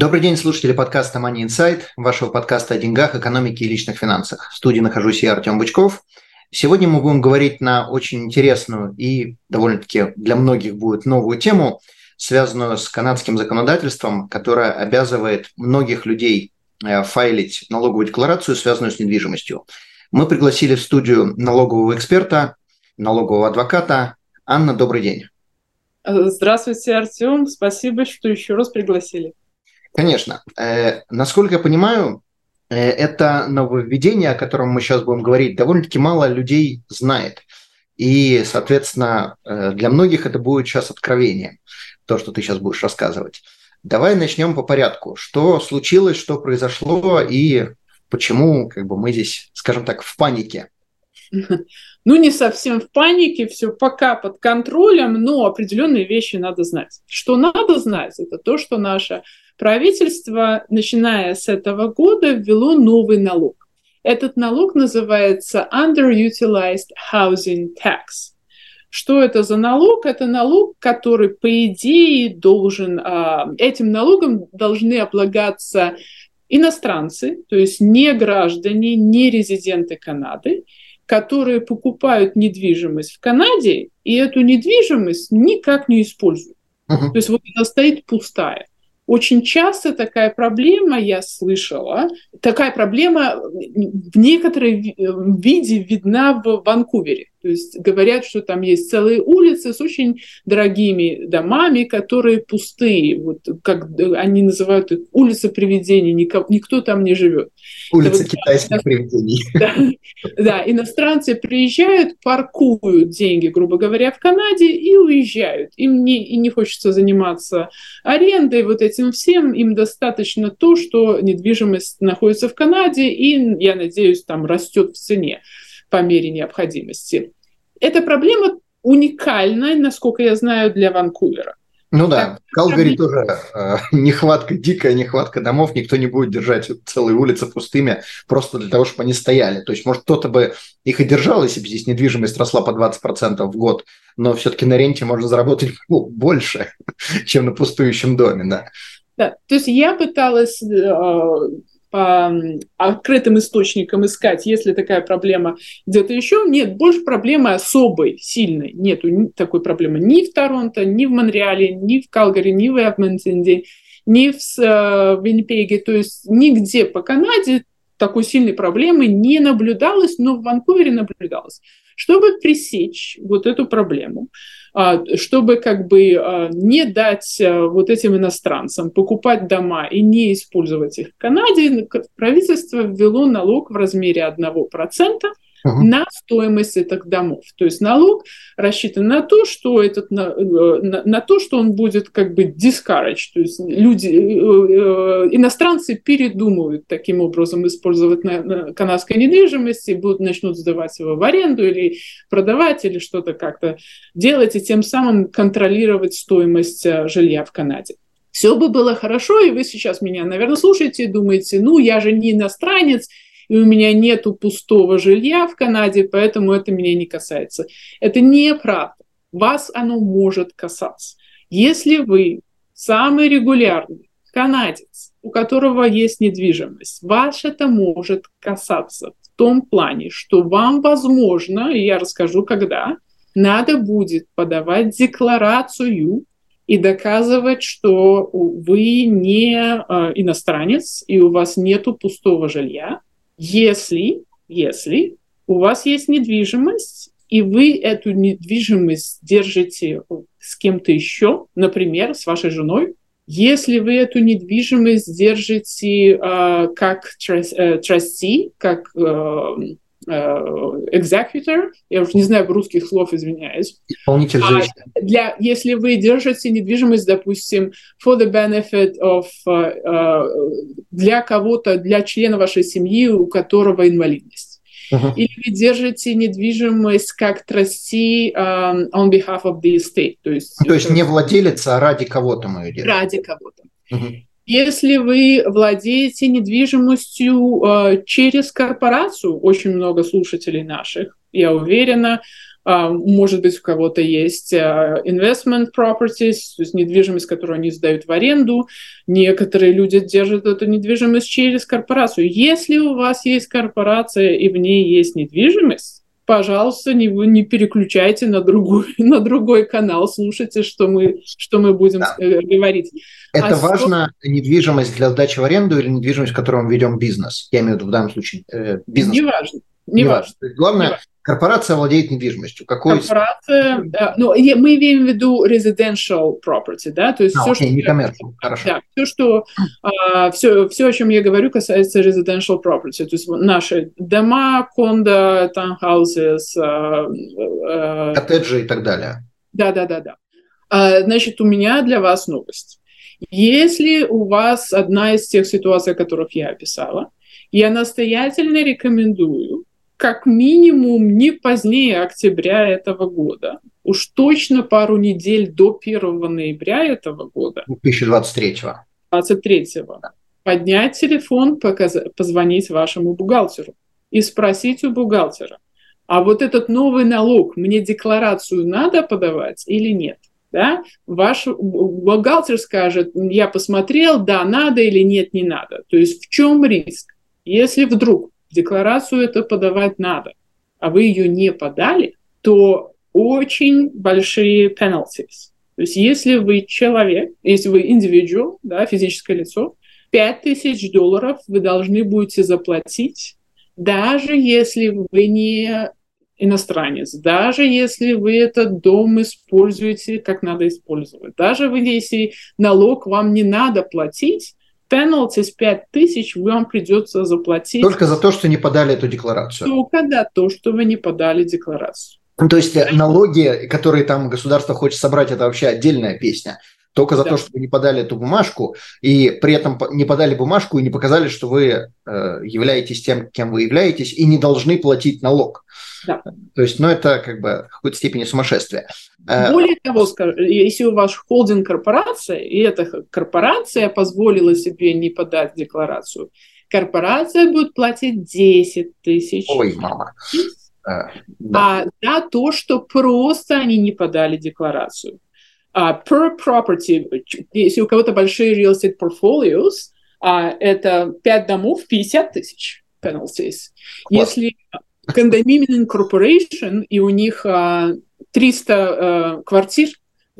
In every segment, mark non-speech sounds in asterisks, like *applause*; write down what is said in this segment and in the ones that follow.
Добрый день, слушатели подкаста Money Insight, вашего подкаста о деньгах, экономике и личных финансах. В студии нахожусь я, Артем Бычков. Сегодня мы будем говорить на очень интересную и довольно-таки для многих будет новую тему, связанную с канадским законодательством, которое обязывает многих людей э, файлить налоговую декларацию, связанную с недвижимостью. Мы пригласили в студию налогового эксперта, налогового адвоката. Анна, добрый день. Здравствуйте, Артем. Спасибо, что еще раз пригласили. Конечно. Э, насколько я понимаю, э, это нововведение, о котором мы сейчас будем говорить, довольно-таки мало людей знает. И, соответственно, э, для многих это будет сейчас откровение, то, что ты сейчас будешь рассказывать. Давай начнем по порядку. Что случилось, что произошло и почему как бы, мы здесь, скажем так, в панике? *laughs* Ну, не совсем в панике, все пока под контролем, но определенные вещи надо знать. Что надо знать, это то, что наша правительство, начиная с этого года, ввело новый налог. Этот налог называется Underutilized Housing Tax. Что это за налог? Это налог, который, по идее, должен, а, этим налогом должны облагаться иностранцы, то есть не граждане, не резиденты Канады, которые покупают недвижимость в Канаде, и эту недвижимость никак не используют. Uh-huh. То есть вот она стоит пустая. Очень часто такая проблема, я слышала, такая проблема в некотором виде видна в Ванкувере. То есть говорят, что там есть целые улицы с очень дорогими домами, которые пустые. Вот как они называют их улицы привидений, никто, никто там не живет. Улица вот, китайских да, привидений. *laughs* Да, да, иностранцы приезжают, паркуют деньги, грубо говоря, в Канаде и уезжают. Им не, и не хочется заниматься арендой, вот этим всем. Им достаточно то, что недвижимость находится в Канаде и, я надеюсь, там растет в цене по мере необходимости. Эта проблема уникальна, насколько я знаю, для Ванкувера. Ну да, в Калгари тоже э, нехватка, дикая нехватка домов, никто не будет держать целые улицы пустыми просто для того, чтобы они стояли. То есть, может, кто-то бы их и держал, если бы здесь недвижимость росла по 20% в год, но все-таки на ренте можно заработать ну, больше, *laughs* чем на пустующем доме, да. Да, то есть я пыталась э, по открытым источникам искать, если такая проблема где-то еще. Нет, больше проблемы особой, сильной. Нету такой проблемы ни в Торонто, ни в Монреале, ни в Калгари, ни в Эдмонтоне, ни в, э, Виннипеге. То есть нигде по Канаде такой сильной проблемы не наблюдалось, но в Ванкувере наблюдалось. Чтобы пресечь вот эту проблему, чтобы как бы а, не дать а, вот этим иностранцам покупать дома и не использовать их в Канаде, правительство ввело налог в размере 1% uh-huh. на стоимость этих домов. То есть налог рассчитан на то, что этот на, э, на, на то, что он будет как бы discourage, то есть люди э, э, иностранцы передумают таким образом использовать на, на канадской недвижимости, будут начнут сдавать его в аренду или продавать или что-то как-то делать и тем самым контролировать стоимость жилья в Канаде все бы было хорошо, и вы сейчас меня, наверное, слушаете и думаете, ну, я же не иностранец, и у меня нету пустого жилья в Канаде, поэтому это меня не касается. Это неправда. Вас оно может касаться. Если вы самый регулярный канадец, у которого есть недвижимость, вас это может касаться в том плане, что вам, возможно, и я расскажу, когда, надо будет подавать декларацию и доказывать, что вы не э, иностранец и у вас нету пустого жилья, если, если у вас есть недвижимость, и вы эту недвижимость держите с кем-то еще, например, с вашей женой, если вы эту недвижимость держите э, как трасти, как э, executor, я уже не знаю русских слов, извиняюсь. Исполнитель а для, если вы держите недвижимость, допустим, for the benefit of, uh, для кого-то, для члена вашей семьи, у которого инвалидность. Uh-huh. Или вы держите недвижимость как трасти um, on behalf of the estate. То есть, то есть не владелец, а ради кого-то мы ее делаем. Ради кого-то. Uh-huh. Если вы владеете недвижимостью э, через корпорацию, очень много слушателей наших, я уверена, э, может быть, у кого-то есть э, investment properties, то есть недвижимость, которую они сдают в аренду. Некоторые люди держат эту недвижимость через корпорацию. Если у вас есть корпорация и в ней есть недвижимость, пожалуйста, не, не переключайте на другой, *laughs* на другой канал, слушайте, что мы, что мы будем да. Э, говорить. Это а важно, что... недвижимость для сдачи в аренду или недвижимость, в которой мы ведем бизнес? Я имею в виду в данном случае э, бизнес. Не важно. Не, не важно. важно. Главное, не важно. Корпорация владеет недвижимостью. Какой... Корпорация, да, ну, мы имеем в виду residential property, да, то есть а, все, окей, что... не commercial, хорошо. Да, все, что, а, все, все, о чем я говорю, касается residential property, то есть наши дома, кондо, таунхаузес, а, а, коттеджи и так далее. Да, да, да, да. А, значит, у меня для вас новость. Если у вас одна из тех ситуаций, которых я описала, я настоятельно рекомендую как минимум не позднее октября этого года. Уж точно пару недель до 1 ноября этого года. 2023. 23 Поднять телефон, показ- позвонить вашему бухгалтеру и спросить у бухгалтера, а вот этот новый налог, мне декларацию надо подавать или нет? Да? Ваш бухгалтер скажет, я посмотрел, да, надо или нет, не надо. То есть в чем риск? Если вдруг декларацию это подавать надо, а вы ее не подали, то очень большие penalties. То есть если вы человек, если вы individual, да, физическое лицо, 5000 долларов вы должны будете заплатить, даже если вы не иностранец, даже если вы этот дом используете, как надо использовать, даже если налог вам не надо платить, penalties 5 тысяч вам придется заплатить. Только за то, что не подали эту декларацию. Только за то, что вы не подали декларацию. Ну, то есть э, налоги, которые там государство хочет собрать, это вообще отдельная песня. Только за да. то, что вы не подали эту бумажку, и при этом не подали бумажку и не показали, что вы э, являетесь тем, кем вы являетесь, и не должны платить налог. Да. То есть, ну, это как бы в какой-то степени сумасшествие. Э, Более того, если у вас холдинг-корпорация, и эта корпорация позволила себе не подать декларацию, корпорация будет платить 10 тысяч. Ой, мама. Uh, да. А за то, что просто они не подали декларацию. Uh, per property, если у кого-то большие real estate portfolios, uh, это 5 домов, 50 тысяч penalties. Класс. Если Condominium Corporation, и у них а, 300 а, квартир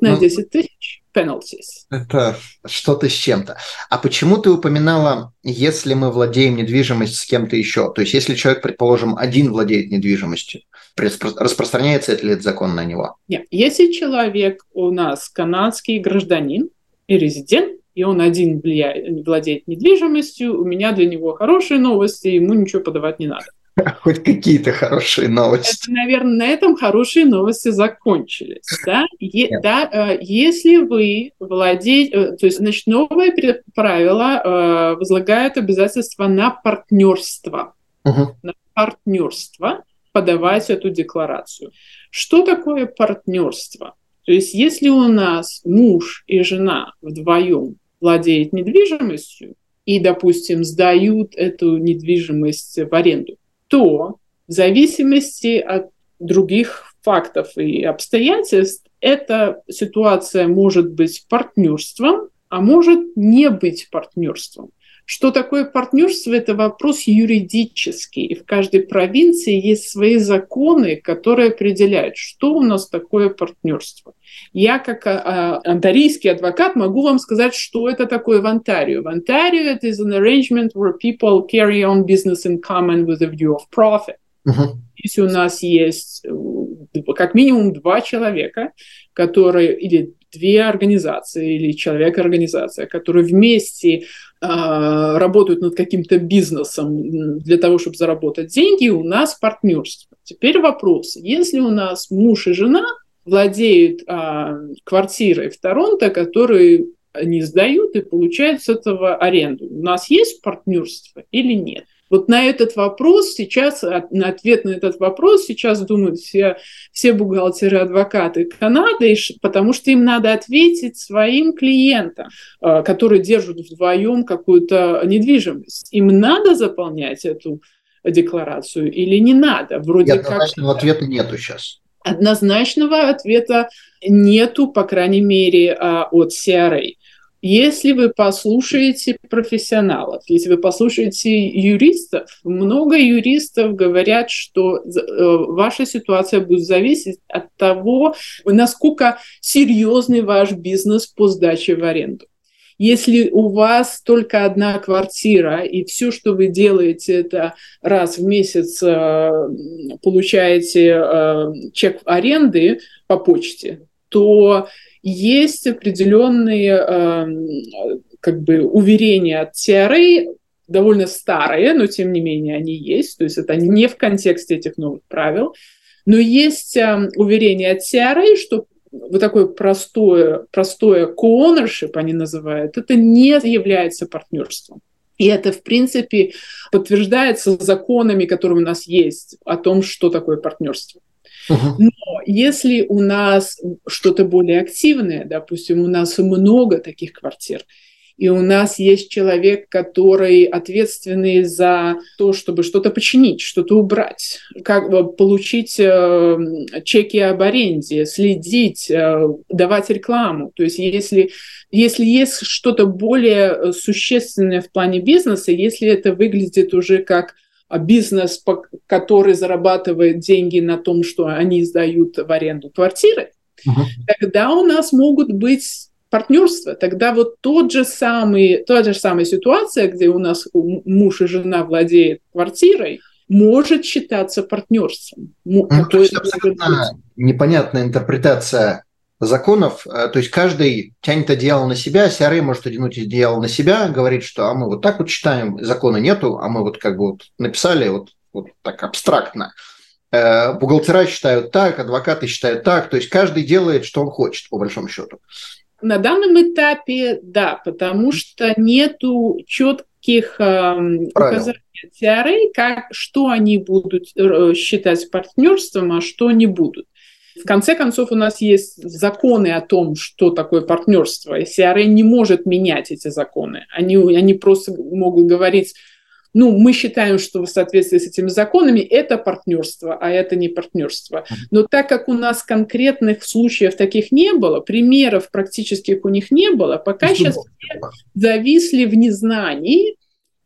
на ну, 10 тысяч penalties. Это что-то с чем-то. А почему ты упоминала, если мы владеем недвижимостью с кем-то еще? То есть, если человек, предположим, один владеет недвижимостью, распространяется ли этот закон на него? Нет. Если человек у нас канадский гражданин и резидент, и он один влияет, владеет недвижимостью, у меня для него хорошие новости, ему ничего подавать не надо. *laughs* Хоть какие-то хорошие новости. Это, наверное, на этом хорошие новости закончились. Да? Е, да, э, если вы владеете... Э, то есть, значит, новое правило э, возлагает обязательства на партнерство. Угу. На партнерство подавать эту декларацию. Что такое партнерство? То есть, если у нас муж и жена вдвоем владеют недвижимостью, и, допустим, сдают эту недвижимость в аренду, то в зависимости от других фактов и обстоятельств эта ситуация может быть партнерством, а может не быть партнерством. Что такое партнерство? Это вопрос юридический. И в каждой провинции есть свои законы, которые определяют, что у нас такое партнерство. Я, как а, а, онтарийский адвокат, могу вам сказать, что это такое в Онтарио. В Онтарио это is an arrangement where people carry on business in common with a view of profit. Uh-huh. Если у нас есть э, как минимум два человека, которые, или две организации или человек-организация, которые вместе а, работают над каким-то бизнесом для того, чтобы заработать деньги, у нас партнерство. Теперь вопрос, если у нас муж и жена владеют а, квартирой в Торонто, которые они сдают и получают с этого аренду, у нас есть партнерство или нет? Вот на этот вопрос сейчас, на ответ на этот вопрос сейчас думают все, все бухгалтеры, адвокаты Канады, потому что им надо ответить своим клиентам, э, которые держат вдвоем какую-то недвижимость. Им надо заполнять эту декларацию или не надо? Вроде И однозначного как... ответа нету сейчас. Однозначного ответа нету, по крайней мере, а, от CRA. Если вы послушаете профессионалов, если вы послушаете юристов, много юристов говорят, что э, ваша ситуация будет зависеть от того, насколько серьезный ваш бизнес по сдаче в аренду. Если у вас только одна квартира, и все, что вы делаете, это раз в месяц э, получаете э, чек аренды по почте, то есть определенные э, как бы уверения от TRA, довольно старые, но тем не менее они есть, то есть это не в контексте этих новых правил, но есть э, уверение от TRA, что вот такое простое, простое co-ownership они называют, это не является партнерством. И это, в принципе, подтверждается законами, которые у нас есть, о том, что такое партнерство. Но если у нас что-то более активное, допустим, у нас много таких квартир, и у нас есть человек, который ответственный за то, чтобы что-то починить, что-то убрать, как получить э, чеки об аренде, следить, э, давать рекламу. То есть если, если есть что-то более существенное в плане бизнеса, если это выглядит уже как бизнес, который зарабатывает деньги на том, что они сдают в аренду квартиры, uh-huh. тогда у нас могут быть партнерства. Тогда вот тот же самый, та же самая ситуация, где у нас муж и жена владеют квартирой, может считаться партнерством. Ну, то есть абсолютно непонятная интерпретация законов, э, то есть каждый тянет одеяло на себя, CRA может тянуть одеяло на себя, говорит, что а мы вот так вот читаем, закона нету, а мы вот как бы вот написали вот, вот так абстрактно. Э, бухгалтера считают так, адвокаты считают так, то есть каждый делает, что он хочет, по большому счету. На данном этапе, да, потому что нету четких э, указаний CRA, как, что они будут считать партнерством, а что не будут. В конце концов, у нас есть законы о том, что такое партнерство, и CRA не может менять эти законы. Они, они просто могут говорить, ну, мы считаем, что в соответствии с этими законами это партнерство, а это не партнерство. Но так как у нас конкретных случаев таких не было, примеров практических у них не было, пока сейчас все зависли в незнании,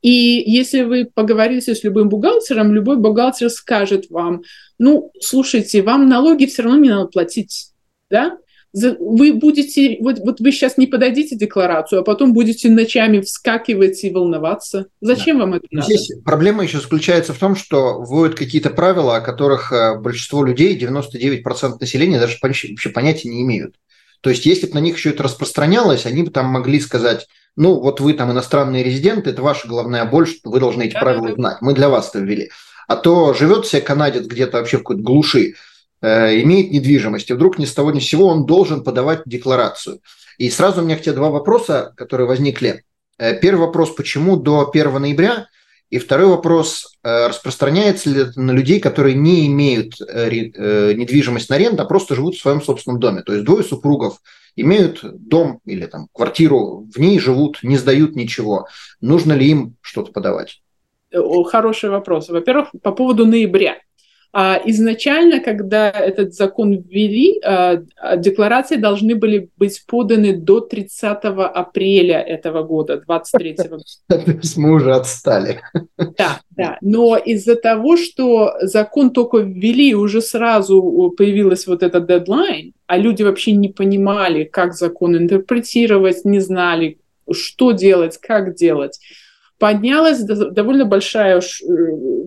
и если вы поговорите с любым бухгалтером, любой бухгалтер скажет вам, ну, слушайте, вам налоги все равно не надо платить, да? Вы будете, вот, вот вы сейчас не подадите декларацию, а потом будете ночами вскакивать и волноваться. Зачем да. вам это надо? Здесь проблема еще заключается в том, что вводят какие-то правила, о которых э, большинство людей, 99% населения даже вообще понятия не имеют. То есть, если бы на них еще это распространялось, они бы там могли сказать, ну, вот вы там иностранный резидент, это ваша головная боль, что вы должны эти правила знать. Мы для вас это ввели. А то живет себе канадец где-то вообще в какой-то глуши, э, имеет недвижимость, и вдруг ни с того ни с сего он должен подавать декларацию. И сразу у меня к тебе два вопроса, которые возникли. Э, первый вопрос, почему до 1 ноября? И второй вопрос, э, распространяется ли это на людей, которые не имеют э, э, недвижимость на аренду, а просто живут в своем собственном доме? То есть двое супругов имеют дом или там квартиру, в ней живут, не сдают ничего. Нужно ли им что-то подавать? Хороший вопрос. Во-первых, по поводу ноября. А изначально, когда этот закон ввели, а, а, декларации должны были быть поданы до 30 апреля этого года, 23 года. *laughs* То есть мы уже отстали. Да, да. Но из-за того, что закон только ввели, уже сразу появилась вот этот дедлайн, а люди вообще не понимали, как закон интерпретировать, не знали, что делать, как делать. Поднялась довольно большая э,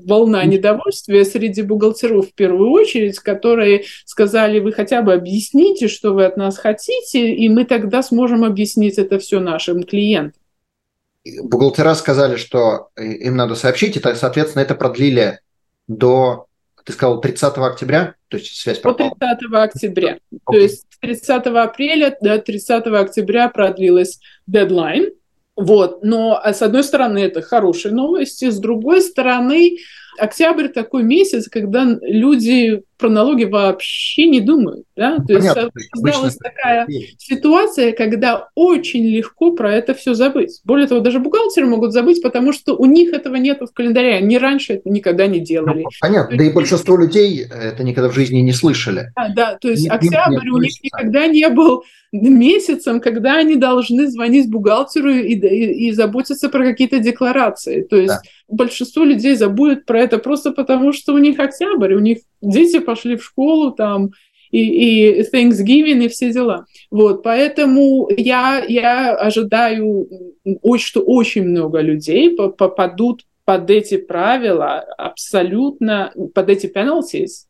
волна недовольствия среди бухгалтеров в первую очередь, которые сказали, вы хотя бы объясните, что вы от нас хотите, и мы тогда сможем объяснить это все нашим клиентам. Бухгалтера сказали, что им надо сообщить, и, соответственно, это продлили до, ты сказал, 30 октября, то есть связь пропала? До 30 октября. Okay. То есть с 30 апреля до 30 октября продлилась дедлайн, вот. Но, а с одной стороны, это хорошие новости, с другой стороны, октябрь такой месяц, когда люди про налоги вообще не думают. Да? Ну, То понятно, есть создалась такая ситуация, когда очень легко про это все забыть. Более того, даже бухгалтеры могут забыть, потому что у них этого нет в календаре. Они раньше это никогда не делали. Ну, понятно, да и большинство людей это никогда в жизни не слышали. А, да, то есть не, октябрь не у них никогда не был месяцем, когда они должны звонить бухгалтеру и, и, и заботиться про какие-то декларации. То есть да. большинство людей забудет про это просто потому, что у них октябрь, у них дети пошли в школу там, и, и Thanksgiving, и все дела. Вот, поэтому я, я ожидаю, что очень много людей попадут под эти правила абсолютно, под эти penalties,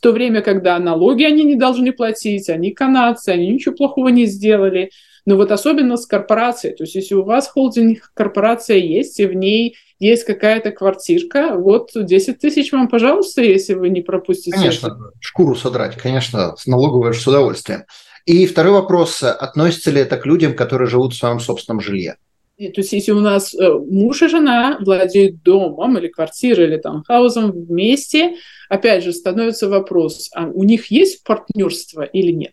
в то время, когда налоги они не должны платить, они канадцы, они ничего плохого не сделали. Но вот особенно с корпорацией, то есть если у вас холдинг корпорация есть, и в ней есть какая-то квартирка, вот 10 тысяч вам, пожалуйста, если вы не пропустите. Конечно, шкуру содрать, конечно, с налоговой с удовольствием. И второй вопрос, относится ли это к людям, которые живут в своем собственном жилье? то есть если у нас э, муж и жена владеют домом или квартирой, или там хаусом вместе, опять же, становится вопрос, а у них есть партнерство или нет?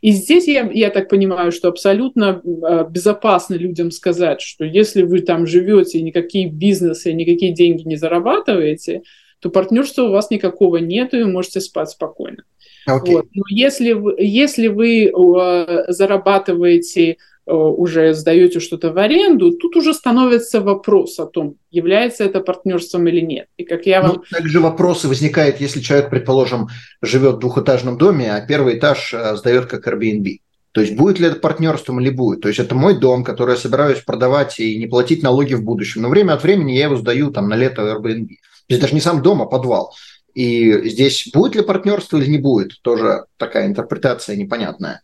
И здесь я, я так понимаю, что абсолютно э, безопасно людям сказать, что если вы там живете, никакие бизнесы, никакие деньги не зарабатываете, то партнерства у вас никакого нет, и вы можете спать спокойно. Okay. Вот. Но если вы, если вы э, зарабатываете уже сдаете что-то в аренду, тут уже становится вопрос о том, является это партнерством или нет. И как я вам... Ну, также вопросы возникают, если человек, предположим, живет в двухэтажном доме, а первый этаж э, сдает как Airbnb. То есть будет ли это партнерством или будет? То есть это мой дом, который я собираюсь продавать и не платить налоги в будущем. Но время от времени я его сдаю там на лето Airbnb. То есть даже не сам дом, а подвал. И здесь будет ли партнерство или не будет, тоже такая интерпретация непонятная.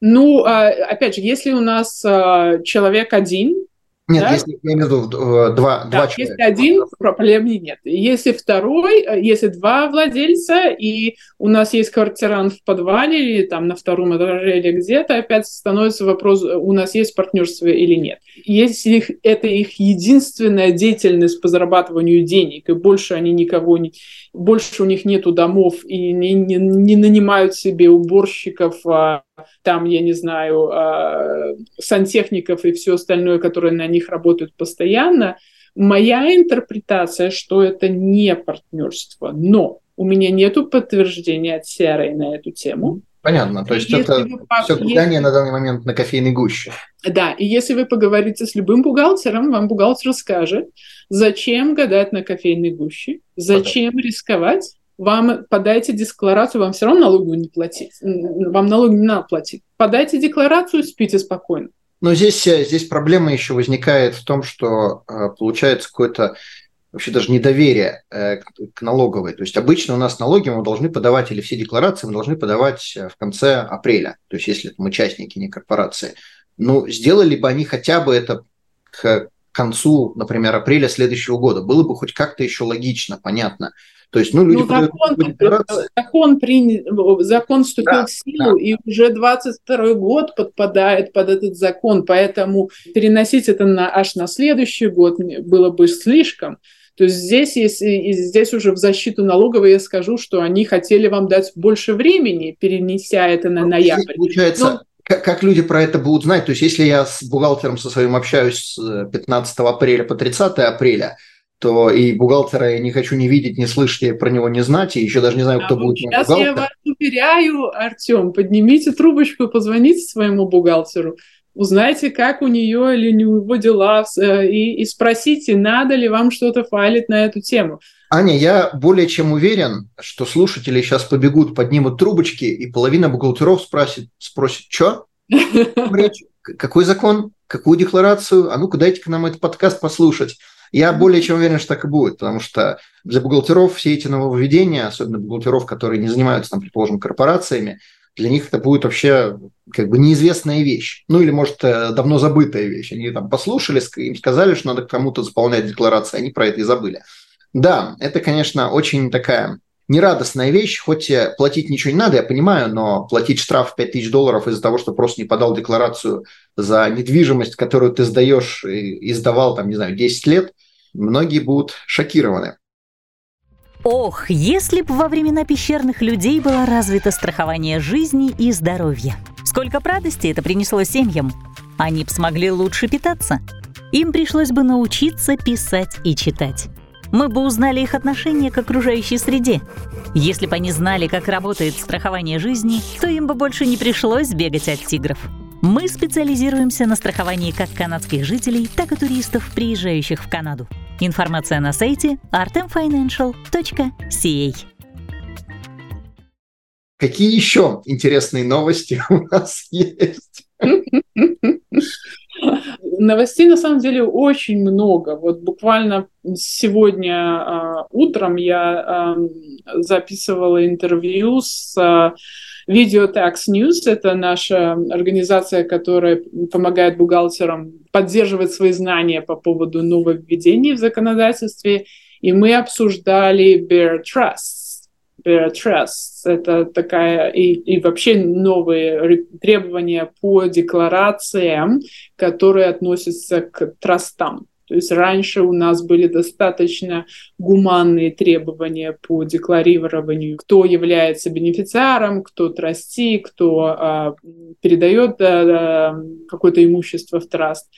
Ну, а, опять же, если у нас а, человек один, нет, да? если я имею в виду два, да, два человека. Если один, проблем нет. Если второй, если два владельца, и у нас есть квартирант в подвале или там на втором этаже или где-то, опять становится вопрос, у нас есть партнерство или нет. Если их, это их единственная деятельность по зарабатыванию денег, и больше они никого не... Больше у них нету домов, и не, не, не нанимают себе уборщиков, а там, я не знаю, а, сантехников и все остальное, которые на них работают постоянно. Моя интерпретация, что это не партнерство, но у меня нет подтверждения от Серой на эту тему. Понятно, то есть если это вы, все гадание если... на данный момент на кофейной гуще. Да, и если вы поговорите с любым бухгалтером, вам бухгалтер скажет, зачем гадать на кофейной гуще, зачем okay. рисковать, вам подайте декларацию, вам все равно налоги не платить. Вам налоги не надо платить. Подайте декларацию, спите спокойно. Но здесь, э, здесь проблема еще возникает в том, что э, получается какое-то вообще даже недоверие э, к налоговой. То есть обычно у нас налоги мы должны подавать, или все декларации мы должны подавать в конце апреля, то есть если мы участники, не корпорации. Ну, сделали бы они хотя бы это к концу, например, апреля следующего года. Было бы хоть как-то еще логично, понятно. То есть, ну, люди ну, закон, закон, приня... закон вступил да, в силу, да. и уже 22 год подпадает под этот закон, поэтому переносить это на, аж на следующий год было бы слишком. То есть здесь, если, здесь уже в защиту налоговой я скажу, что они хотели вам дать больше времени, перенеся это на ну, ноябрь. Получается, Но как, как люди про это будут знать? То есть, если я с бухгалтером со своим общаюсь с 15 апреля по 30 апреля, то и бухгалтера я не хочу не видеть, не слышать, я про него не знать, и еще даже не знаю, кто а будет Сейчас я вас уверяю, Артем, поднимите трубочку и позвоните своему бухгалтеру, узнайте, как у нее или у него дела, э, и, и спросите, надо ли вам что-то файлить на эту тему. Аня, я более чем уверен, что слушатели сейчас побегут, поднимут трубочки, и половина бухгалтеров спросит, спросит, что? *laughs* Какой закон? Какую декларацию? А ну-ка дайте к нам этот подкаст послушать. Я более чем уверен, что так и будет, потому что для бухгалтеров все эти нововведения, особенно бухгалтеров, которые не занимаются, там, предположим, корпорациями, для них это будет вообще как бы неизвестная вещь. Ну или, может, э, давно забытая вещь. Они там послушали, им сказали, что надо кому-то заполнять декларации, они про это и забыли. Да, это, конечно, очень такая нерадостная вещь, хоть платить ничего не надо, я понимаю, но платить штраф 5000 долларов из-за того, что просто не подал декларацию за недвижимость, которую ты сдаешь и сдавал, там, не знаю, 10 лет, многие будут шокированы. Ох, если бы во времена пещерных людей было развито страхование жизни и здоровья. Сколько радости это принесло семьям. Они бы смогли лучше питаться. Им пришлось бы научиться писать и читать. Мы бы узнали их отношение к окружающей среде. Если бы они знали, как работает страхование жизни, то им бы больше не пришлось бегать от тигров. Мы специализируемся на страховании как канадских жителей, так и туристов, приезжающих в Канаду. Информация на сайте artemfinancial.ca. Какие еще интересные новости у нас есть? *laughs* Новостей на самом деле очень много. Вот буквально сегодня э, утром я э, записывала интервью с э, Video Tax News – это наша организация, которая помогает бухгалтерам поддерживать свои знания по поводу нововведений в законодательстве. И мы обсуждали Bear Trust. Bear Trust – это такая и, и вообще новые требования по декларациям, которые относятся к трастам. То есть раньше у нас были достаточно гуманные требования по декларированию, кто является бенефициаром, кто трасти, кто а, передает а, какое-то имущество в траст.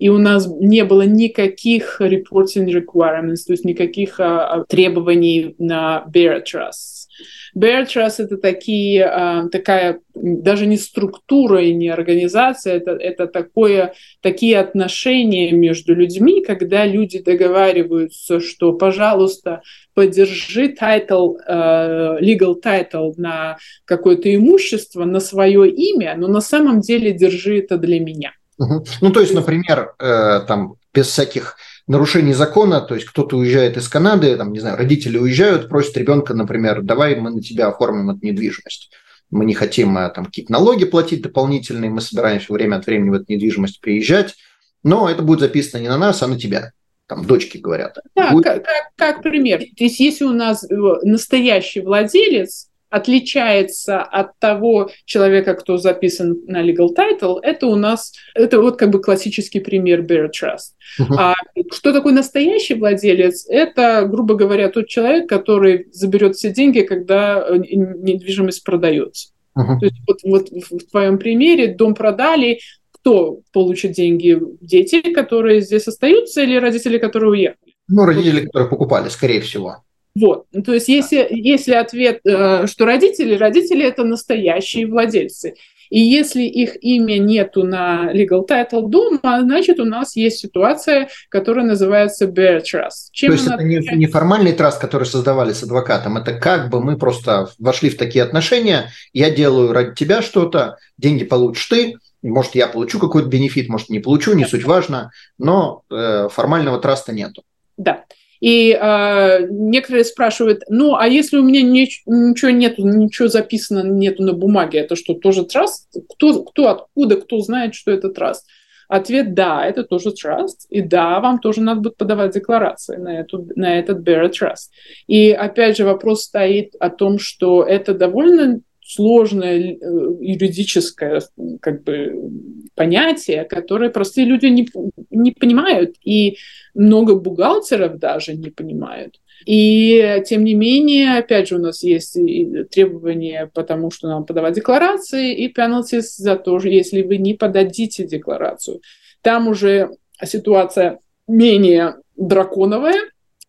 И у нас не было никаких reporting requirements, то есть никаких а, требований на bear trust. Bear Trust — это такие, а, такая даже не структура и не организация, это, это такое, такие отношения между людьми, когда люди договариваются, что, пожалуйста, подержи title, uh, legal title на какое-то имущество, на свое имя, но на самом деле держи это для меня. Ну, то есть, например, э, там без всяких нарушений закона, то есть кто-то уезжает из Канады, там, не знаю, родители уезжают, просят ребенка, например, давай мы на тебя оформим эту недвижимость. Мы не хотим э, там какие-то налоги платить дополнительные, мы собираемся время от времени в эту недвижимость приезжать, но это будет записано не на нас, а на тебя там дочки говорят. Да, будет... как, как, как пример. То есть если у нас э, настоящий владелец отличается от того человека, кто записан на legal title, это у нас, это вот как бы классический пример Bear Trust. Uh-huh. А что такое настоящий владелец? Это, грубо говоря, тот человек, который заберет все деньги, когда э, недвижимость продается. Uh-huh. То есть вот, вот в твоем примере дом продали, кто получит деньги? Дети, которые здесь остаются, или родители, которые уехали? Ну, родители, которые покупали, скорее всего. Вот, ну, то есть если, если ответ, э, что родители, родители это настоящие владельцы. И если их имя нету на legal title дома, значит, у нас есть ситуация, которая называется bear trust. Чем То есть это не, не формальный траст, который создавали с адвокатом, это как бы мы просто вошли в такие отношения, я делаю ради тебя что-то, деньги получишь ты, может, я получу какой-то бенефит, может, не получу, не суть важно, но э, формального траста нету. Да. И э, некоторые спрашивают, ну, а если у меня не, ничего нету, ничего записано нету на бумаге, это что, тоже траст? Кто, кто откуда, кто знает, что это траст? Ответ – да, это тоже траст, и да, вам тоже надо будет подавать декларации на, эту, на этот bearer trust. И опять же вопрос стоит о том, что это довольно сложное э, юридическое как бы, понятие, которое простые люди не, не понимают, и много бухгалтеров даже не понимают. И тем не менее, опять же, у нас есть требования, потому что нам подавать декларации, и penalties за то, если вы не подадите декларацию. Там уже ситуация менее драконовая,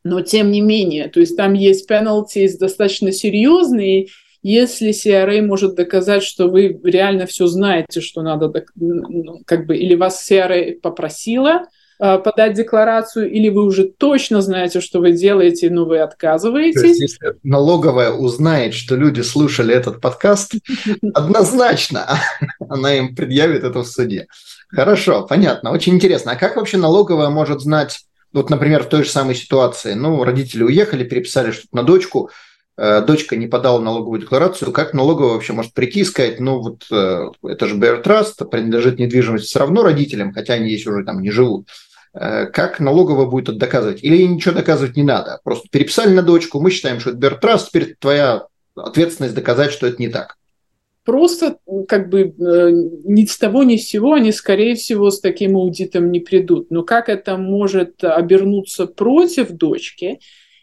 но тем не менее, то есть там есть penalties достаточно серьезные, если CRA может доказать, что вы реально все знаете, что надо, ну, как бы, или вас CRA попросила э, подать декларацию, или вы уже точно знаете, что вы делаете, но вы отказываетесь. То есть, если налоговая узнает, что люди слушали этот подкаст, *laughs* однозначно *laughs* она им предъявит это в суде. Хорошо, понятно, очень интересно. А как вообще налоговая может знать вот, например, в той же самой ситуации, ну, родители уехали, переписали что-то на дочку, дочка не подала налоговую декларацию, как налоговая вообще может прийти и сказать, ну, вот э, это же Bear Trust, принадлежит недвижимость все равно родителям, хотя они здесь уже там не живут. Э, как налоговая будет это доказывать? Или ничего доказывать не надо? Просто переписали на дочку, мы считаем, что это Bear Trust, теперь твоя ответственность доказать, что это не так просто как бы э, ни с того ни с сего они, скорее всего, с таким аудитом не придут. Но как это может обернуться против дочки,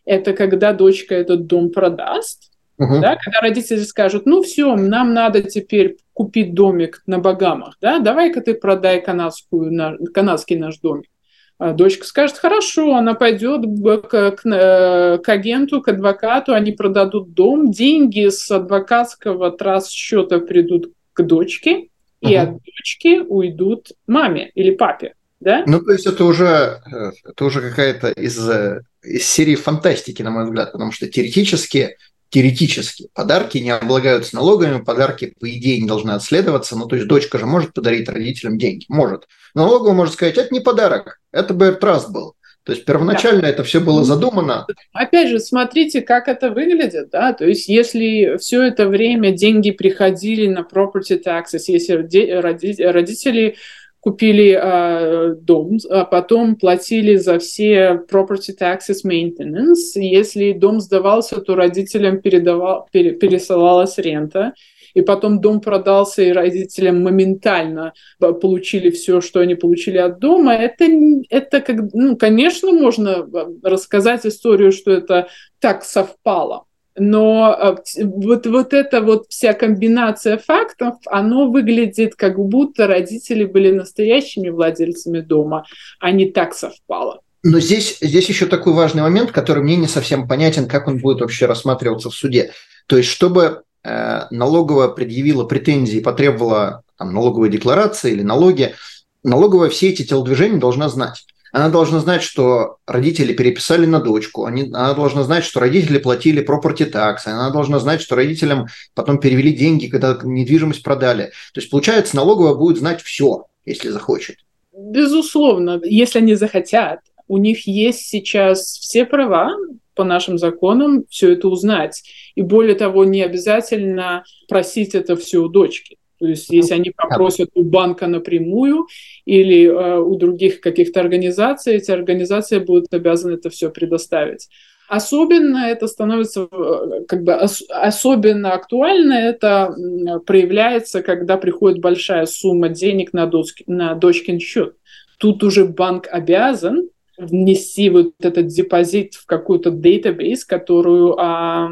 это когда дочка этот дом продаст, uh да, когда родители скажут, ну все, нам надо теперь купить домик на Багамах, да, давай-ка ты продай канадскую, канадский наш домик. А дочка скажет, хорошо, она пойдет к, к, э, к агенту, к адвокату, они продадут дом, деньги с адвокатского трасс счета придут к дочке, и uh-huh. от дочки уйдут маме или папе. Да? Ну, то есть это уже, э, это уже какая-то из, э, из серии фантастики, на мой взгляд, потому что теоретически теоретически подарки не облагаются налогами, подарки, по идее, не должны отследоваться. Ну, то есть дочка же может подарить родителям деньги? Может. Но налоговая может сказать, это не подарок, это БР Trust был. То есть первоначально да. это все было задумано. Опять же, смотрите, как это выглядит, да, то есть если все это время деньги приходили на property taxes, если родители купили э, дом, а потом платили за все property taxes maintenance. Если дом сдавался, то родителям передавал, пере, пересылалась рента. И потом дом продался, и родителям моментально получили все, что они получили от дома. Это, это как, ну, конечно, можно рассказать историю, что это так совпало но э, вот, вот эта вот вся комбинация фактов, оно выглядит, как будто родители были настоящими владельцами дома, а не так совпало. Но здесь, здесь еще такой важный момент, который мне не совсем понятен, как он будет вообще рассматриваться в суде. То есть, чтобы э, налоговая предъявила претензии, потребовала там, налоговой декларации или налоги, налоговая все эти телодвижения должна знать. Она должна знать, что родители переписали на дочку, они, она должна знать, что родители платили property tax, она должна знать, что родителям потом перевели деньги, когда недвижимость продали. То есть, получается, налоговая будет знать все, если захочет. Безусловно, если они захотят. У них есть сейчас все права по нашим законам все это узнать. И более того, не обязательно просить это все у дочки. То есть, если они попросят у банка напрямую или э, у других каких-то организаций, эти организации будут обязаны это все предоставить. Особенно это становится, э, как бы ос, особенно актуально это проявляется, когда приходит большая сумма денег на, дочки, на дочкин счет. Тут уже банк обязан внести вот этот депозит в какую-то database, которую... А,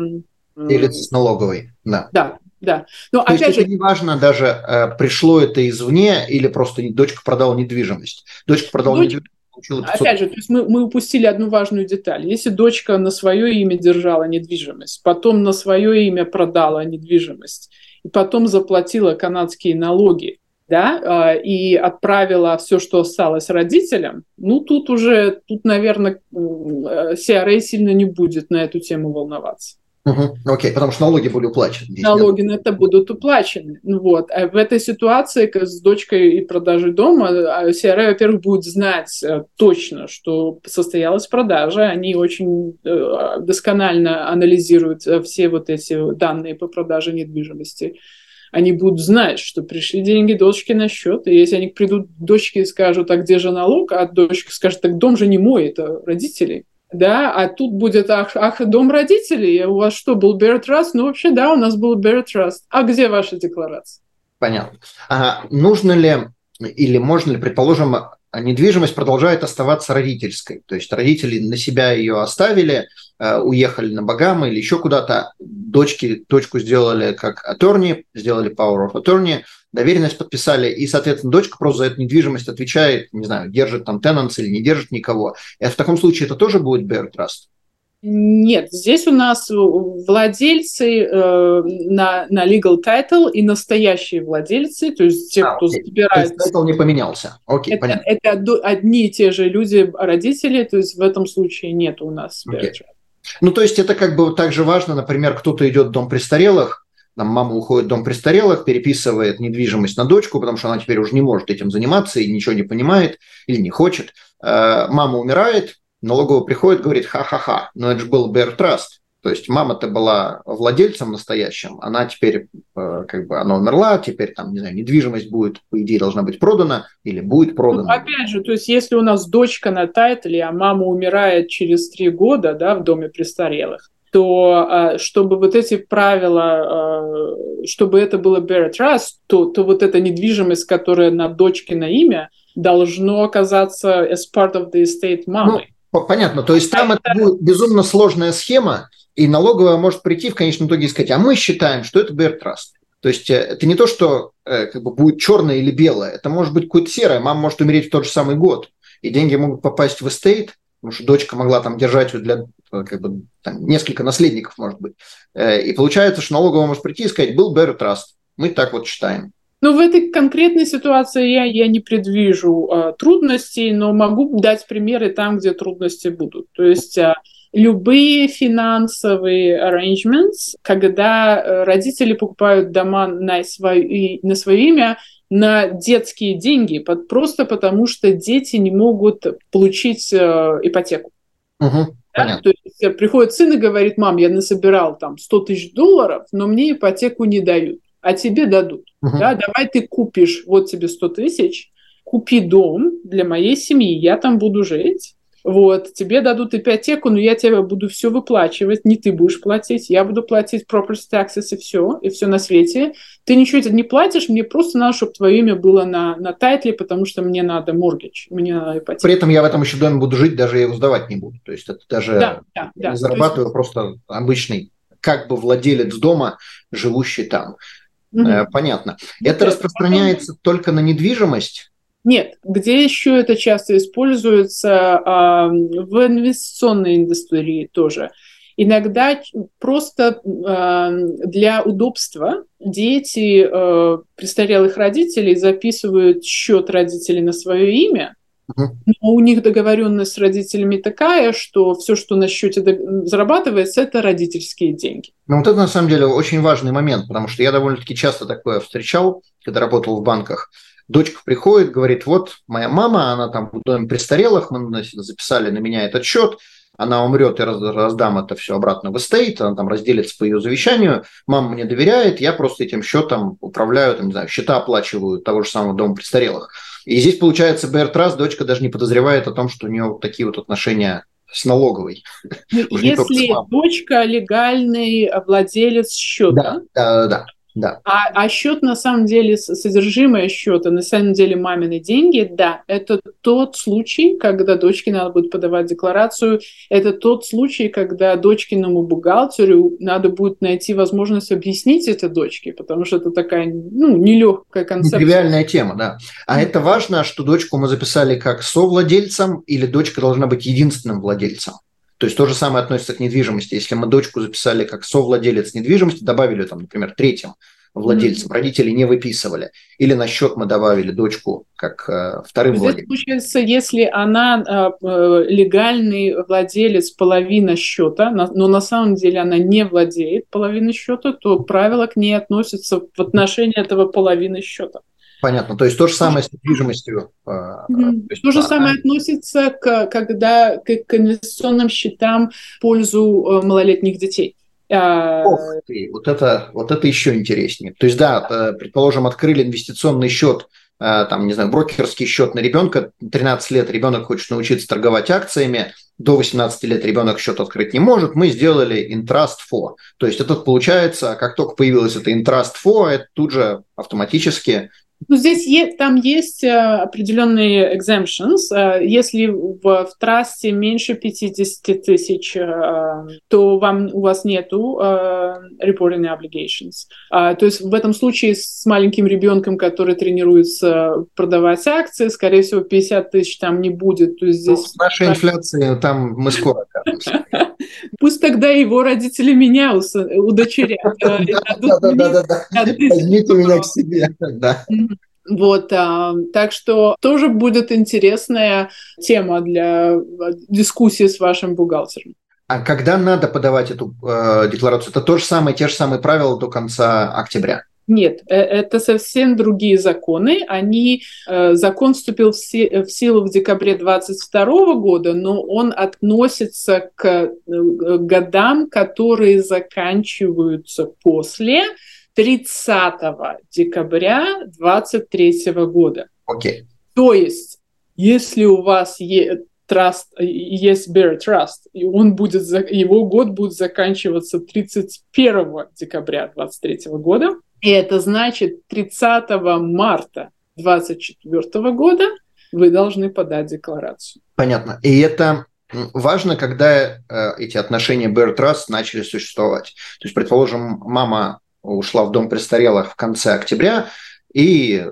Делится с налоговой, да. Да, да. Но То опять есть же... это не важно даже, э, пришло это извне или просто дочка продала недвижимость. Дочка продала Дочь... недвижимость. Опять же, то есть мы, мы упустили одну важную деталь. Если дочка на свое имя держала недвижимость, потом на свое имя продала недвижимость, и потом заплатила канадские налоги, да, э, и отправила все, что осталось родителям, ну тут уже, тут, наверное, CRA сильно не будет на эту тему волноваться. Угу. Окей, потому что налоги были уплачены. Налоги на это будут уплачены. Вот. А в этой ситуации с дочкой и продажей дома CRA, а, во-первых, будет знать э, точно, что состоялась продажа. Они очень э, досконально анализируют э, все вот эти данные по продаже недвижимости. Они будут знать, что пришли деньги дочке на счет. И если они придут дочке и скажут, а где же налог, а дочка скажет, так дом же не мой, это родители да, а тут будет, ах, ах, дом родителей, у вас что, был Bear Trust? Ну, вообще, да, у нас был Bear Trust. А где ваша декларация? Понятно. А нужно ли или можно ли, предположим, недвижимость продолжает оставаться родительской. То есть родители на себя ее оставили, э, уехали на Багамы или еще куда-то. Дочки, дочку сделали как attorney, сделали power of attorney, доверенность подписали, и, соответственно, дочка просто за эту недвижимость отвечает, не знаю, держит там tenants или не держит никого. И в таком случае это тоже будет bear trust? Нет, здесь у нас владельцы э, на, на legal title и настоящие владельцы, то есть те, а, кто окей. забирает... То есть title не поменялся. Окей, это, понятно. Это одни и те же люди, родители, то есть в этом случае нет у нас. Ну, то есть это как бы также важно, например, кто-то идет в дом престарелых, там мама уходит в дом престарелых, переписывает недвижимость на дочку, потому что она теперь уже не может этим заниматься и ничего не понимает или не хочет. Э, мама умирает, налоговая приходит, говорит, ха-ха-ха, но это же был Bear Trust. То есть мама-то была владельцем настоящим, она теперь, э, как бы, она умерла, теперь там, не знаю, недвижимость будет, по идее, должна быть продана или будет ну, продана. Ну, опять же, то есть если у нас дочка на тайтле, а мама умирает через три года, да, в доме престарелых, то а, чтобы вот эти правила, а, чтобы это было bare trust, то, то вот эта недвижимость, которая на дочке на имя, должно оказаться as part of the estate мамы. Ну, понятно, то есть там это, это будет безумно сложная схема, и налоговая может прийти в конечном итоге и сказать, а мы считаем, что это bare trust. То есть э, это не то, что э, как бы будет черное или белое, это может быть какое-то серое. Мама может умереть в тот же самый год, и деньги могут попасть в estate, потому что дочка могла там держать для э, как бы, там, несколько наследников, может быть. И получается, что налоговая может прийти и сказать, был bear trust. Мы так вот считаем. Ну, в этой конкретной ситуации я, я не предвижу э, трудностей, но могу дать примеры там, где трудности будут. То есть э, любые финансовые arrangements, когда э, родители покупают дома на свое, на свое имя, на детские деньги, под, просто потому что дети не могут получить э, ипотеку. Угу, да? То есть э, приходит сын и говорит, мам, я насобирал там 100 тысяч долларов, но мне ипотеку не дают, а тебе дадут. Угу. Да? Давай ты купишь, вот тебе 100 тысяч, купи дом для моей семьи, я там буду жить, вот, тебе дадут ипотеку, но я тебе буду все выплачивать, не ты будешь платить, я буду платить property taxes и все, и все на свете. Ты ничего не платишь, мне просто надо, чтобы твое имя было на, на тайтле, потому что мне надо mortgage, мне надо ипотека. При этом я в этом еще доме буду жить, даже я его сдавать не буду. То есть это даже да, да, да. не зарабатываю, есть... просто обычный, как бы владелец дома, живущий там. Угу. Понятно. Это да, распространяется потом... только на недвижимость? Нет, где еще это часто используется в инвестиционной индустрии тоже. Иногда просто для удобства дети э, престарелых родителей записывают счет родителей на свое имя, но у них договоренность с родителями такая, что все, что на счете зарабатывается, это родительские деньги. Ну вот это на самом деле очень важный момент, потому что я довольно-таки часто такое встречал, когда работал в банках. Дочка приходит, говорит, вот моя мама, она там в доме престарелых, мы записали на меня этот счет, она умрет и раздам это все обратно в estate, она там разделится по ее завещанию, мама мне доверяет, я просто этим счетом управляю, там, не знаю, счета оплачиваю того же самого дома престарелых. И здесь получается Trust, дочка даже не подозревает о том, что у нее вот такие вот отношения с налоговой. Ну, если дочка легальный владелец счета, да, да, да. Да. А, а счет на самом деле, содержимое счета, на самом деле мамины деньги, да, это тот случай, когда дочке надо будет подавать декларацию, это тот случай, когда дочкиному бухгалтеру надо будет найти возможность объяснить это дочке, потому что это такая, ну, нелегкая концепция. Нетривиальная тема, да. А это важно, что дочку мы записали как совладельцем или дочка должна быть единственным владельцем? То есть то же самое относится к недвижимости. Если мы дочку записали как совладелец недвижимости, добавили там, например, третьим владельцем, mm-hmm. родители не выписывали. Или на счет мы добавили дочку как э, вторым Здесь владельцем. Получается, если она э, э, легальный владелец половины счета, но на самом деле она не владеет половиной счета, то правила к ней относятся в отношении этого половины счета. Понятно. То есть то же самое с недвижимостью. Mm-hmm. То, то же самое а... относится к, когда, к, к инвестиционным счетам в пользу э, малолетних детей. Ох ты, вот это, вот это еще интереснее. То есть, да, э, предположим, открыли инвестиционный счет, там, не знаю, брокерский счет на ребенка, 13 лет ребенок хочет научиться торговать акциями, до 18 лет ребенок счет открыть не может, мы сделали Intrust for. То есть это получается, как только появилось это Intrust for, это тут же автоматически ну, здесь есть, там есть э, определенные exemptions. Э, если в, в трассе меньше 50 тысяч, э, то вам, у вас нету reporting obligations. То есть в этом случае с маленьким ребенком, который тренируется продавать акции, скорее всего, 50 тысяч там не будет. То есть здесь... Ну, с нашей инфляцией там мы скоро окажемся. *laughs* Пусть тогда его родители меня удочерят. Да-да-да. Возьмите меня к себе. Вот, а, так что тоже будет интересная тема для дискуссии с вашим бухгалтером. А когда надо подавать эту э, декларацию? Это то же самое, те же самые правила до конца октября? Нет, э, это совсем другие законы. Они, э, закон вступил в силу в декабре 2022 года, но он относится к э, годам, которые заканчиваются после 30 декабря 2023 года. Окей. Okay. То есть, если у вас есть trust, есть Bear Trust, и он будет, его год будет заканчиваться 31 декабря 2023 года, и это значит 30 марта 2024 года вы должны подать декларацию. Понятно. И это важно, когда э, эти отношения Bear Trust начали существовать. То есть, предположим, мама ушла в дом престарелых в конце октября, и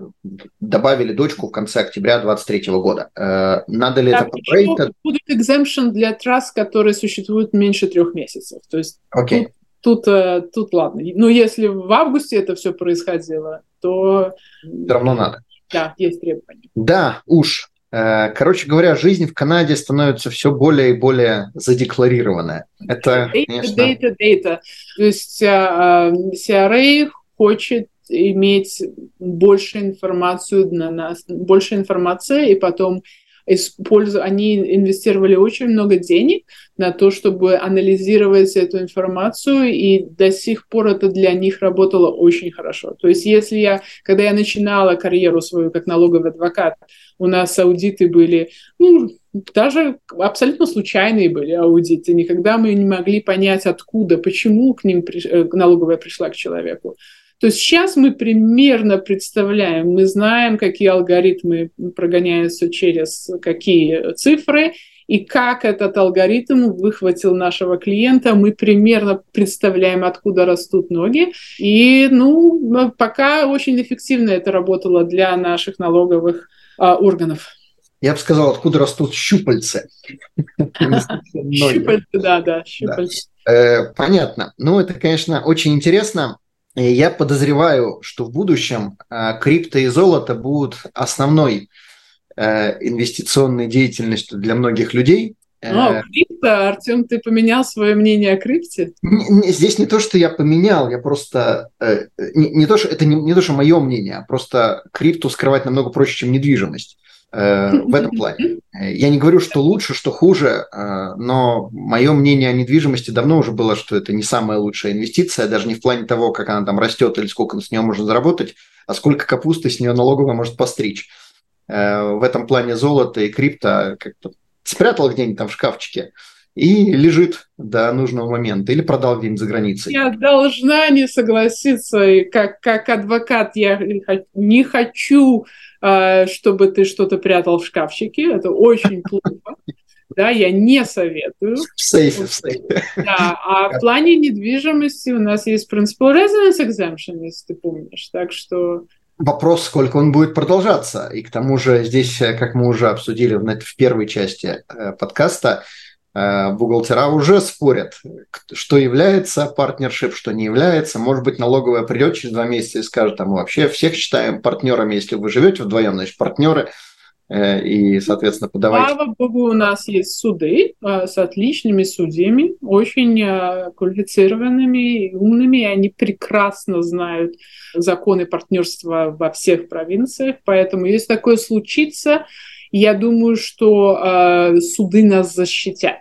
добавили дочку в конце октября 2023 года. Э, надо ли так, это поправить? Будет exemption для трасс, которые существуют меньше трех месяцев. То есть okay. Тут, тут, э, тут ладно. Но если в августе это все происходило, то... Все равно надо. Да, есть требования. Да, уж. Э, короче говоря, жизнь в Канаде становится все более и более задекларированная. Это, data, конечно... Data, data. То есть CRA хочет иметь больше информацию на нас, больше информации, и потом использу... они инвестировали очень много денег на то, чтобы анализировать эту информацию, и до сих пор это для них работало очень хорошо. То есть если я, когда я начинала карьеру свою как налоговый адвокат, у нас аудиты были, ну, даже абсолютно случайные были аудиты. Никогда мы не могли понять, откуда, почему к ним приш... Э, налоговая пришла к человеку. То есть сейчас мы примерно представляем, мы знаем, какие алгоритмы прогоняются через какие цифры, и как этот алгоритм выхватил нашего клиента, мы примерно представляем, откуда растут ноги. И, ну, пока очень эффективно это работало для наших налоговых а, органов. Я бы сказал, откуда растут щупальцы. *laughs* Щупальцы, да, да, щупальцы. Э, понятно. Ну, это, конечно, очень интересно. Я подозреваю, что в будущем э, крипто и золото будут основной э, инвестиционной деятельностью для многих людей. О, крипто, Артем, ты поменял свое мнение о крипте? Здесь не то, что я поменял, я просто э, не, не то, что это не, не то, что мое мнение, а просто крипту скрывать намного проще, чем недвижимость. Э, в этом плане. Я не говорю, что лучше, что хуже, э, но мое мнение о недвижимости давно уже было, что это не самая лучшая инвестиция, даже не в плане того, как она там растет или сколько с нее можно заработать, а сколько капусты с нее налоговая может постричь. Э, в этом плане золото и крипто как-то спрятал где-нибудь там в шкафчике и лежит до нужного момента или продал где-нибудь за границей. Я должна не согласиться, как, как адвокат я не хочу чтобы ты что-то прятал в шкафчике. Это очень *laughs* плохо. Да, я не советую. В сейфе, в сейфе. Да, а *laughs* в плане недвижимости у нас есть principal residence exemption, если ты помнишь. Так что Вопрос, сколько он будет продолжаться. И к тому же здесь, как мы уже обсудили в, первой части э, подкаста, Э, бухгалтера уже спорят, что является партнершип, что не является. Может быть, налоговая придет через два месяца и скажет, там вообще всех считаем партнерами, если вы живете вдвоем, значит, партнеры. Э, и, соответственно, подавайте. Слава богу, у нас есть суды э, с отличными судьями, очень квалифицированными, умными, и они прекрасно знают законы партнерства во всех провинциях. Поэтому, если такое случится, я думаю, что э, суды нас защитят.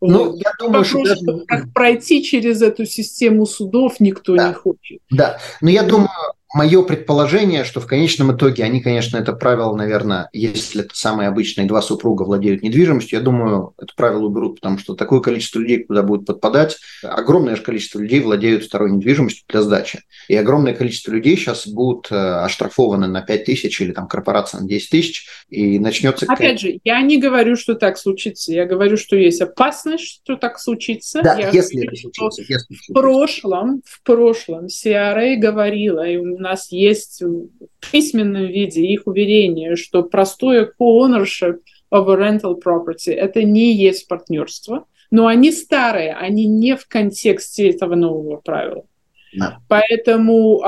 Ну, вот. я думаю, Вопрос, что даже... как пройти через эту систему судов никто да. не хочет. Да, но я думаю, мое предположение, что в конечном итоге они, конечно, это правило, наверное, если это самые обычные два супруга владеют недвижимостью, я думаю, это правило уберут, потому что такое количество людей, куда будет подпадать, огромное же количество людей владеют второй недвижимостью для сдачи. И огромное количество людей сейчас будут э, оштрафованы на 5 тысяч или там корпорация на 10 тысяч, и начнется... Опять же, я не говорю, что так случится, я говорю, что есть опасность, что так случится. Да, я если говорю, это случится. Если в прошлом, в прошлом CRA говорила, и у нас есть в письменном виде их уверение, что простое co-ownership of a rental property – это не есть партнерство, но они старые, они не в контексте этого нового правила. Да. Поэтому,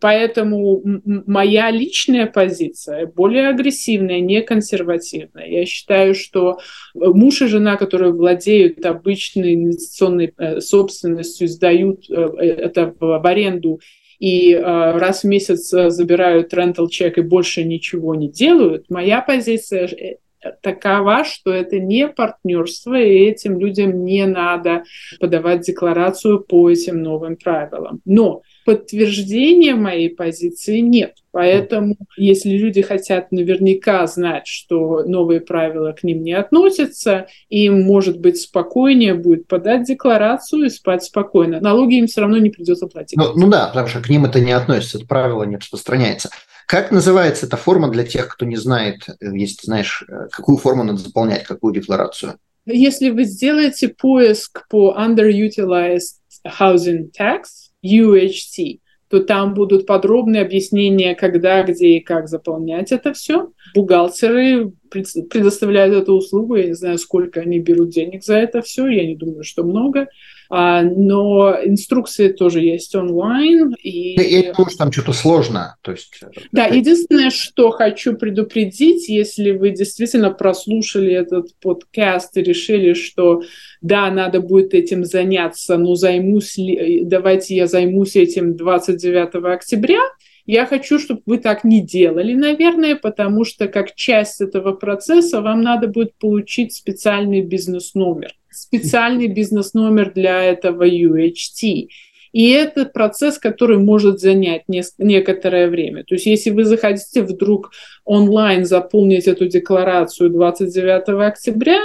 поэтому моя личная позиция более агрессивная, не консервативная. Я считаю, что муж и жена, которые владеют обычной инвестиционной э, собственностью, сдают э, это в аренду и э, раз в месяц э, забирают rental чек и больше ничего не делают, моя позиция э, такова, что это не партнерство, и этим людям не надо подавать декларацию по этим новым правилам. Но подтверждения моей позиции нет. Поэтому, если люди хотят наверняка знать, что новые правила к ним не относятся, им, может быть, спокойнее будет подать декларацию и спать спокойно. Налоги им все равно не придется платить. Ну, ну да, потому что к ним это не относится, это правило не распространяется. Как называется эта форма для тех, кто не знает, э, если ты знаешь, э, какую форму надо заполнять, какую декларацию? Если вы сделаете поиск по Underutilized Housing Tax, UHT, то там будут подробные объяснения, когда, где и как заполнять это все. Бухгалтеры предоставляют эту услугу, я не знаю, сколько они берут денег за это все, я не думаю, что много. А, но инструкции тоже есть онлайн. И... Я думаю, что там что-то сложно. То есть... Э, да, единственное, что хочу предупредить, если вы действительно прослушали этот подкаст и решили, что да, надо будет этим заняться, но займусь ли, давайте я займусь этим 29 октября, я хочу, чтобы вы так не делали, наверное, потому что как часть этого процесса вам надо будет получить специальный бизнес-номер специальный *laughs* бизнес-номер для этого UHT. И это процесс, который может занять некоторое время. То есть если вы захотите вдруг онлайн заполнить эту декларацию 29 октября,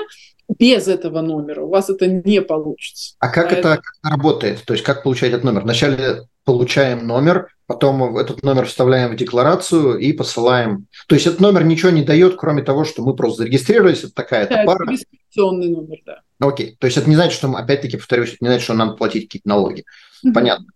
без этого номера у вас это не получится. А как Поэтому... это работает? То есть как получать этот номер? Вначале получаем номер, потом этот номер вставляем в декларацию и посылаем. То есть этот номер ничего не дает, кроме того, что мы просто зарегистрировались, это такая-то да, пара. Это номер, да. Окей, то есть это не значит, что, опять-таки, повторюсь, это не значит, что нам платить какие-то налоги. Mm-hmm. Понятно.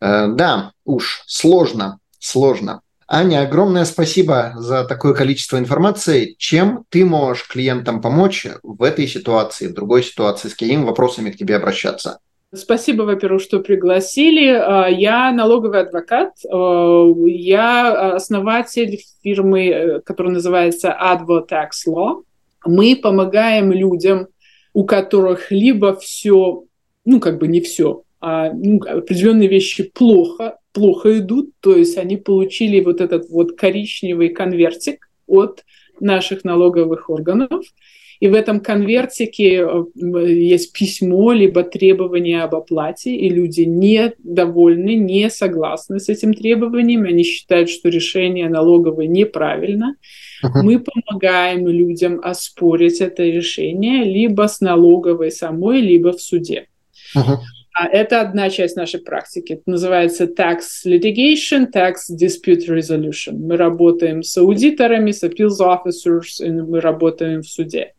Э, да, уж, сложно, сложно. Аня, огромное спасибо за такое количество информации. Чем ты можешь клиентам помочь в этой ситуации, в другой ситуации, с какими вопросами к тебе обращаться? Спасибо, во-первых, что пригласили. А, я налоговый адвокат. А, я основатель фирмы, э, которая называется Advo Tax Law. Мы помогаем людям у которых либо все, ну, как бы не все, а ну, определенные вещи плохо, плохо идут, то есть они получили вот этот вот коричневый конвертик от наших налоговых органов, и в этом конвертике э, есть письмо, либо требование об оплате, и люди недовольны, не согласны с этим требованием, они считают, что решение налоговое неправильно. Uh-huh. Мы помогаем людям оспорить это решение либо с налоговой самой, либо в суде. Uh-huh. А это одна часть нашей практики. Это называется tax litigation, tax dispute resolution. Мы работаем с аудиторами, с appeals officers, и мы работаем в суде.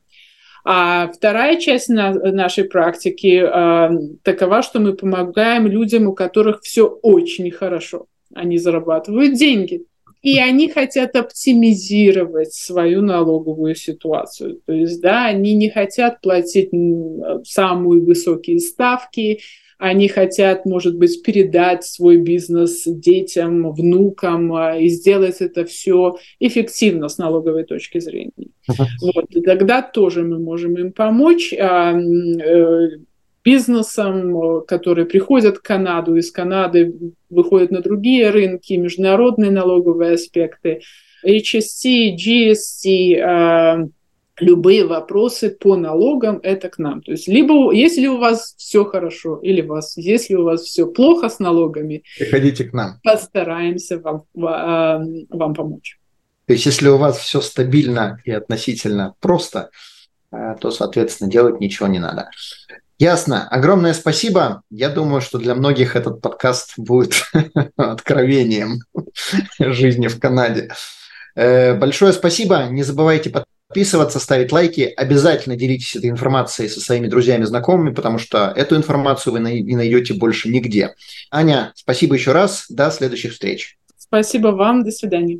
А вторая часть на, нашей практики э, такова, что мы помогаем людям, у которых все очень хорошо. Они зарабатывают деньги, и они хотят оптимизировать свою налоговую ситуацию. То есть, да, они не хотят платить самые высокие ставки, они хотят, может быть, передать свой бизнес детям, внукам а, и сделать это все эффективно с налоговой точки зрения. Uh-huh. Вот. И тогда тоже мы можем им помочь а, э, бизнесам, которые приходят в Канаду, из Канады выходят на другие рынки, международные налоговые аспекты, HST, GST, любые вопросы по налогам это к нам. То есть либо если у вас все хорошо, или вас, если у вас все плохо с налогами, приходите к нам. Постараемся вам, а, вам помочь. То есть если у вас все стабильно и относительно просто, а, то, соответственно, делать ничего не надо. Ясно. Огромное спасибо. Я думаю, что для многих этот подкаст будет *laughs* откровением *laughs* жизни в Канаде. Э, большое спасибо. Не забывайте подписываться подписываться, ставить лайки. Обязательно делитесь этой информацией со своими друзьями, знакомыми, потому что эту информацию вы не найдете больше нигде. Аня, спасибо еще раз. До следующих встреч. Спасибо вам. До свидания.